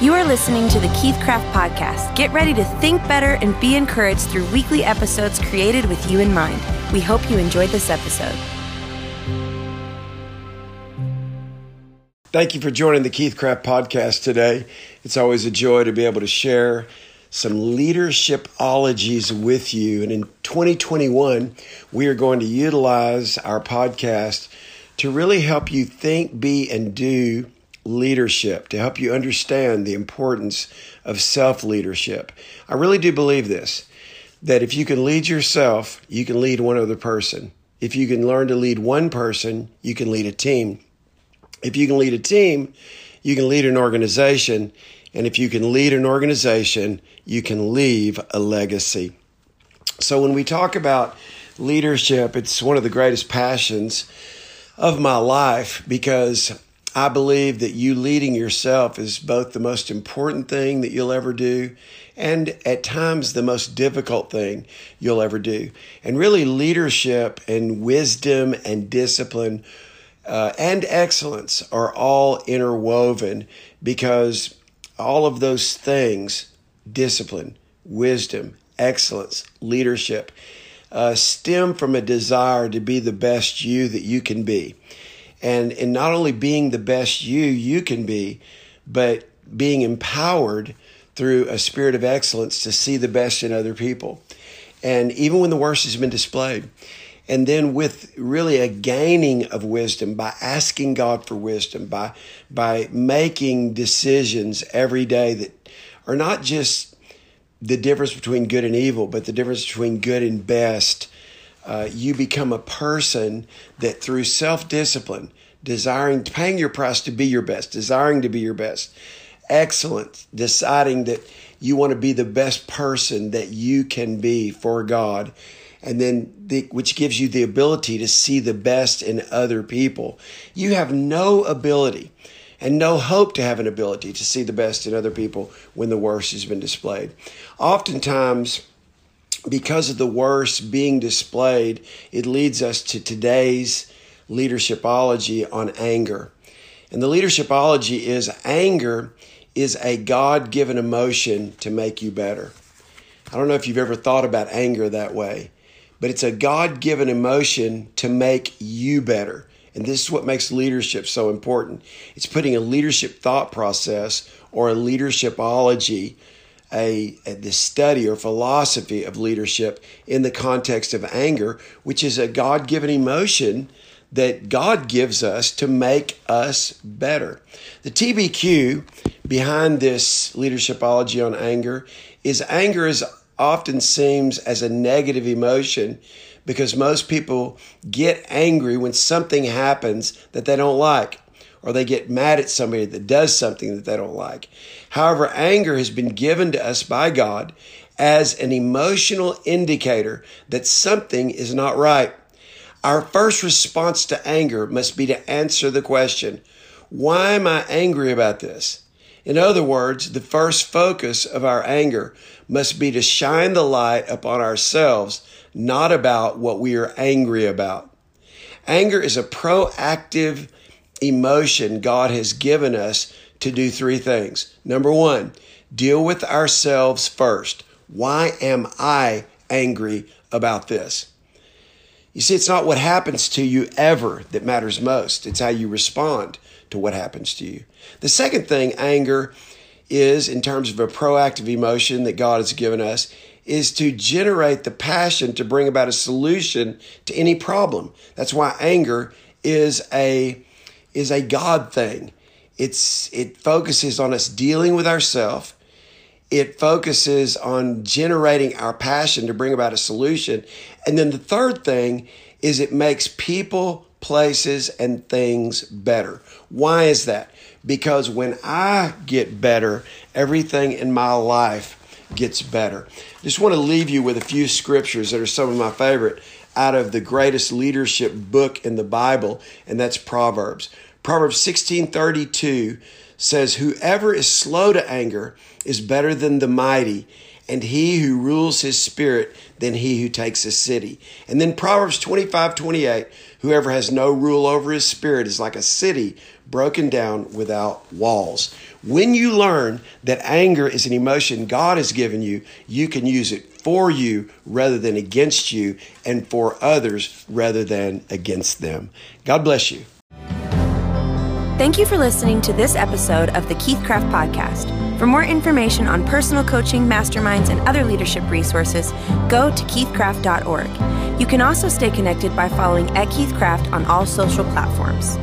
You are listening to the Keith Craft Podcast. Get ready to think better and be encouraged through weekly episodes created with you in mind. We hope you enjoyed this episode. Thank you for joining the Keith Craft Podcast today. It's always a joy to be able to share some leadership ologies with you. And in 2021, we are going to utilize our podcast to really help you think, be, and do leadership, to help you understand the importance of self leadership. I really do believe this that if you can lead yourself, you can lead one other person. If you can learn to lead one person, you can lead a team. If you can lead a team, you can lead an organization. And if you can lead an organization, you can leave a legacy. So when we talk about leadership, it's one of the greatest passions of my life because I believe that you leading yourself is both the most important thing that you'll ever do and at times the most difficult thing you'll ever do. And really, leadership and wisdom and discipline uh, and excellence are all interwoven because all of those things discipline, wisdom, excellence, leadership uh, stem from a desire to be the best you that you can be and in not only being the best you you can be, but being empowered through a spirit of excellence to see the best in other people. And even when the worst has been displayed, and then with really a gaining of wisdom by asking God for wisdom, by by making decisions every day that are not just the difference between good and evil, but the difference between good and best uh, you become a person that through self discipline, desiring, paying your price to be your best, desiring to be your best, excellent, deciding that you want to be the best person that you can be for God, and then the, which gives you the ability to see the best in other people. You have no ability and no hope to have an ability to see the best in other people when the worst has been displayed. Oftentimes, because of the worst being displayed, it leads us to today's leadershipology on anger. And the leadershipology is anger is a God given emotion to make you better. I don't know if you've ever thought about anger that way, but it's a God given emotion to make you better. And this is what makes leadership so important. It's putting a leadership thought process or a leadershipology a, a, the study or philosophy of leadership in the context of anger, which is a God given emotion that God gives us to make us better. The TBQ behind this leadershipology on anger is anger is often seems as a negative emotion because most people get angry when something happens that they don't like or they get mad at somebody that does something that they don't like. However, anger has been given to us by God as an emotional indicator that something is not right. Our first response to anger must be to answer the question, why am I angry about this? In other words, the first focus of our anger must be to shine the light upon ourselves, not about what we are angry about. Anger is a proactive emotion God has given us to do three things. Number one, deal with ourselves first. Why am I angry about this? You see, it's not what happens to you ever that matters most. It's how you respond to what happens to you. The second thing, anger, is in terms of a proactive emotion that God has given us, is to generate the passion to bring about a solution to any problem. That's why anger is a is a God thing. It's it focuses on us dealing with ourselves. It focuses on generating our passion to bring about a solution. And then the third thing is it makes people, places, and things better. Why is that? Because when I get better, everything in my life gets better. Just want to leave you with a few scriptures that are some of my favorite out of the greatest leadership book in the Bible, and that's Proverbs. Proverbs 16:32 says whoever is slow to anger is better than the mighty and he who rules his spirit than he who takes a city. And then Proverbs 25, 28, whoever has no rule over his spirit is like a city broken down without walls. When you learn that anger is an emotion God has given you, you can use it for you rather than against you and for others rather than against them. God bless you. Thank you for listening to this episode of the Keith Craft Podcast. For more information on personal coaching, masterminds, and other leadership resources, go to keithcraft.org. You can also stay connected by following at Keith Craft on all social platforms.